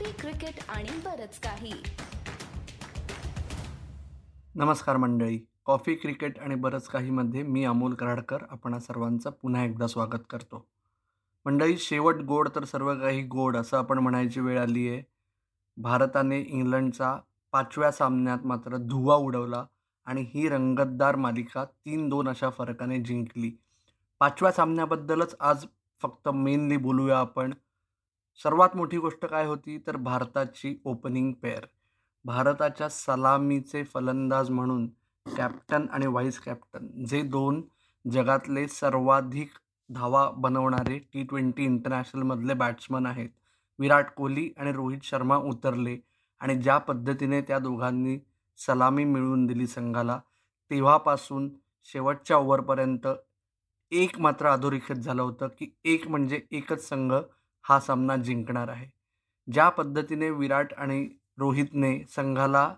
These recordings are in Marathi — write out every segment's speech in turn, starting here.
कॉफी क्रिकेट आणि बरच काही. नमस्कार मंडळी. कॉफी क्रिकेट आणि बरंच काहीमध्ये मी अमोल कराडकर आपण सर्वांचं पुन्हा एकदा स्वागत करतो. मंडळी शेवट गोड तर सर्व काही गोड असं आपण म्हणायची वेळ आली आहे. भारताने इंग्लंडचा पाचव्या सामन्यात मात्र धुवा उडवला आणि ही रंगतदार मालिका तीन दोन अशा फरकाने जिंकली. पाचव्या सामन्याबद्दलच आज फक्त मेनली बोलूया आपण. सर्वात मोठी गोष्ट काय होती? तर भारताची ओपनिंग पेअर भारताच्या सलामीचे फलंदाज म्हणून कॅप्टन आणि व्हाईस कॅप्टन जे दोन जगातले सर्वाधिक धावा बनवणारे टी ट्वेंटी इंटरनॅशनलमधले बॅट्समन आहेत. विराट कोहली आणि रोहित शर्मा उतरले आणि ज्या पद्धतीने त्या दोघांनी सलामी मिळवून दिली संघाला तेव्हापासून शेवटच्या ओव्हरपर्यंत एक मात्र अधोरेखित झालं होतं की एक म्हणजे एकच संघ हा सामना जिंकणार आहे. ज्या पद्धतीने विराट आणि रोहितने संघाला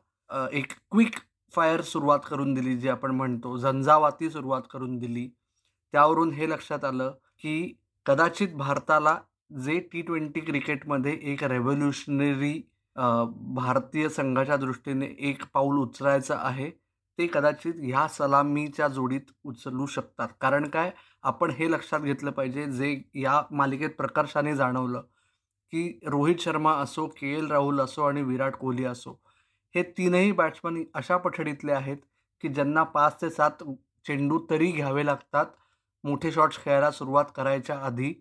एक क्विक फायर सुरुवात करून दिली जी आपण म्हणतो झंझावाती सुरुवात करून दिली त्यावरून हे लक्षात आलं की कदाचित भारताला जे टी ट्वेंटी क्रिकेटमध्ये एक रेव्होल्युशनरी भारतीय संघाच्या दृष्टीने एक पाऊल उचलायचं आहे ते कदाचित ह्या सलामीच्या जोडीत उचलू शकतात. कारण काय? आपण हे लक्षात घेतलं पाहिजे जे या मालिकेत प्रकर्षाने जाणवलं की रोहित शर्मा असो के एल राहुल असो आणि विराट कोहली असो हे तीनही बॅट्समन अशा पठडीतले आहेत की ज्यांना पाच ते सात चेंडू तरी घ्यावे लागतात मोठे शॉट्स खेळायला सुरुवात करायच्या आधी.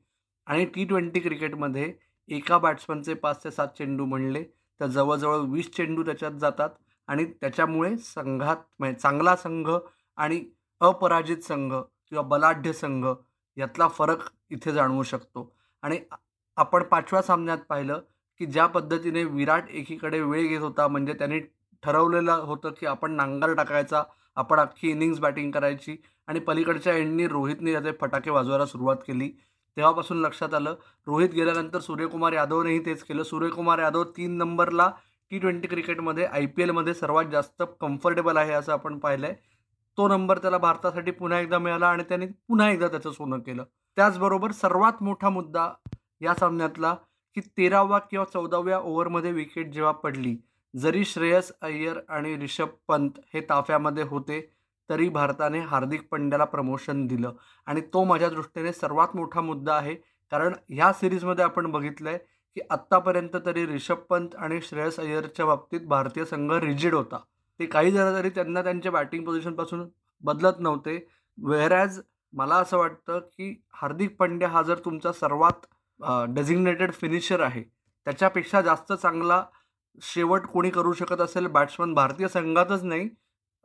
आणि टी ट्वेंटी क्रिकेटमध्ये एका बॅट्समनचे पाच ते सात चेंडू म्हणले तर जवळजवळ वीस चेंडू त्याच्यात जातात. आणि त्याच्यामुळे संघात म्हणजे चांगला संघ आणि अपराजित संघ किंवा बलाढ्य संघ यातला फरक इथे जाणवू शकतो. आणि आपण पाचव्या सामन्यात पाहिलं की ज्या पद्धतीने विराट एकीकडे वेळ घेत होता म्हणजे त्यांनी ठरवलेलं होतं की आपण नांगर टाकायचा आपण अख्खी इनिंग्स बॅटिंग करायची आणि पलीकडच्या एंडनी रोहितने त्याचे फटाके वाजवायला सुरुवात केली. तेव्हापासून लक्षात आलं रोहित गेल्यानंतर सूर्यकुमार यादवनेही तेच केलं. सूर्यकुमार यादव तीन नंबरला टी ट्वेंटी क्रिकेटमध्ये आय पी एलमध्ये सर्वात जास्त कम्फर्टेबल आहे असं आपण पाहिलं आहे तो नंबर त्याला भारतासाठी पुन्हा एकदा मिळाला आणि त्याने पुन्हा एकदा त्याचं सोनं केलं. त्याचबरोबर सर्वात मोठा मुद्दा या सामन्यातला की तेराव्या किंवा चौदाव्या ओव्हरमध्ये विकेट जेव्हा पडली जरी श्रेयस अय्यर आणि रिषभ पंत हे ताफ्यामध्ये होते तरी भारताने हार्दिक पंड्याला प्रमोशन दिलं. आणि तो माझ्या दृष्टीने सर्वात मोठा मुद्दा आहे कारण ह्या सिरीजमध्ये आपण बघितलं आहे की आत्तापर्यंत तरी रिषभ पंत आणि श्रेयस अय्यरच्या बाबतीत भारतीय संघ रिजिड होता. ते काही जरा तरी त्यांना त्यांच्या बॅटिंग पोझिशनपासून बदलत नव्हते. वेअरॅज मला असं वाटतं की हार्दिक पांड्या हा जर तुमचा सर्वात डेझिग्नेटेड फिनिशर आहे. त्याच्यापेक्षा जास्त चांगला शेवट कोणी करू शकत असेल बॅट्समन भारतीय संघातच नाही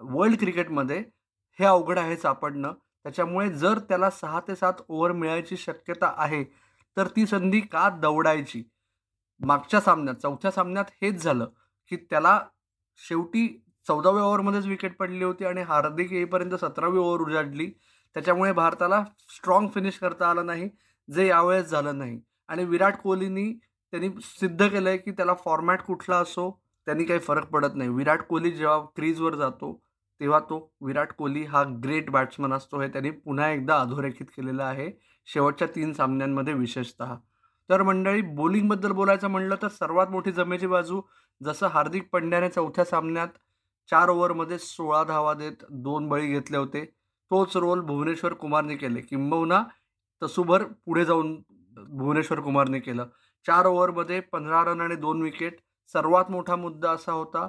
वर्ल्ड क्रिकेटमध्ये हे अवघड आहे सापडणं. त्याच्यामुळे जर त्याला सहा ते सात ओव्हर मिळायची शक्यता आहे तर ती संधी का दवडायची? मागच्या सामन्यात चौथ्या सामन्यात हेच झालं की त्याला शेवटी चौदाव्या ओव्हरमध्येच विकेट पडली होती आणि हार्दिक येईपर्यंत सतरावी ओव्हर उजाडली. त्याच्यामुळे भारताला स्ट्रॉंग फिनिश करता आलं नाही जे यावेळेस झालं नाही. आणि विराट कोहलीनी त्यांनी सिद्ध केलं आहे की त्याला फॉर्मॅट कुठला असो त्यांनी काही फरक पडत नाही. विराट कोहली जेव्हा क्रीजवर जातो तेव्हा तो विराट कोहली हा ग्रेट बॅट्समन असतो हे त्यांनी पुन्हा एकदा अधोरेखित केलेलं आहे शेवटच्या तीन सामन्यांमध्ये विशेषतः. तर मंडळी बॉलिंगबद्दल बोलायचं म्हणलं तर सर्वात मोठी जमेची बाजू जसं हार्दिक पंड्याने चौथ्या सामन्यात चार ओव्हरमध्ये सोळा धावा देत दोन बळी घेतले होते तोच रोल भुवनेश्वर कुमारने केले. किंबहुना तसुभर पुढे जाऊन भुवनेश्वर कुमारने केलं. चार ओव्हरमध्ये पंधरा रन आणि दोन विकेट सर्वात मोठा मुद्दा असा होता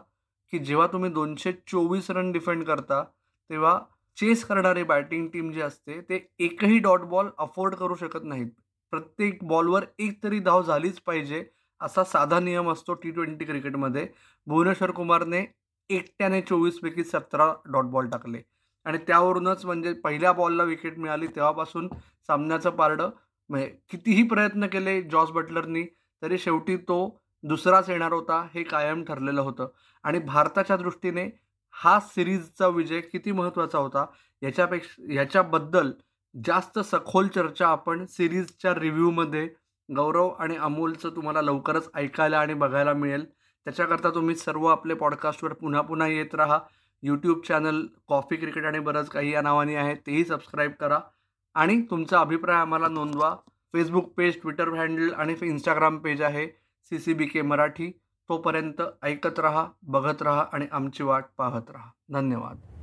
की जेव्हा तुम्ही दोनशे चोवीस रन डिफेंड करता तेव्हा चेस करणारी बॅटिंग टीम जी असते ते एकही डॉट बॉल अफोर्ड करू शकत नाहीत. प्रत्येक बॉलवर एक तरी धाव झालीच पाहिजे असा साधा नियम असतो टी ट्वेंटी क्रिकेटमध्ये. भुवनेश्वर कुमारने एकट्याने चोवीसपैकी सतरा डॉट बॉल टाकले. आणि त्यावरूनच म्हणजे पहिल्या बॉलला विकेट मिळाली तेव्हापासून सामन्याचं पारडं. म्हणजे कितीही प्रयत्न केले जॉस बटलरनी तरी शेवटी तो दुसराच येणार होता हे कायम ठरलेलं होतं. आणि भारताच्या दृष्टीने हा सिरीजचा विजय किती महत्त्वाचा होता याच्यापेक्षा याच्याबद्दल जास्त सखोल चर्चा आपण सिरीजच्या रिव्ह्यूमध्ये गौरव आणि अमोलचं तुम्हाला लवकरच ऐकायला आणि बघायला मिळेल. त्याच्याकरता तुम्ही सर्व आपले पॉडकास्टवर पुन्हा पुन्हा येत राहा. यूट्यूब चॅनल कॉफी क्रिकेट आणि बरंच काही या नावाने आहे तेही सबस्क्राईब करा. आणि तुमचा अभिप्राय आम्हाला नोंदवा. फेसबुक पेज ट्विटर हँडल आणि इंस्टाग्राम पेज आहे C C B K Marathi. तोपर्यंत ऐकत रहा बघत रहा आणि आमची वाट पाहत रहा. धन्यवाद.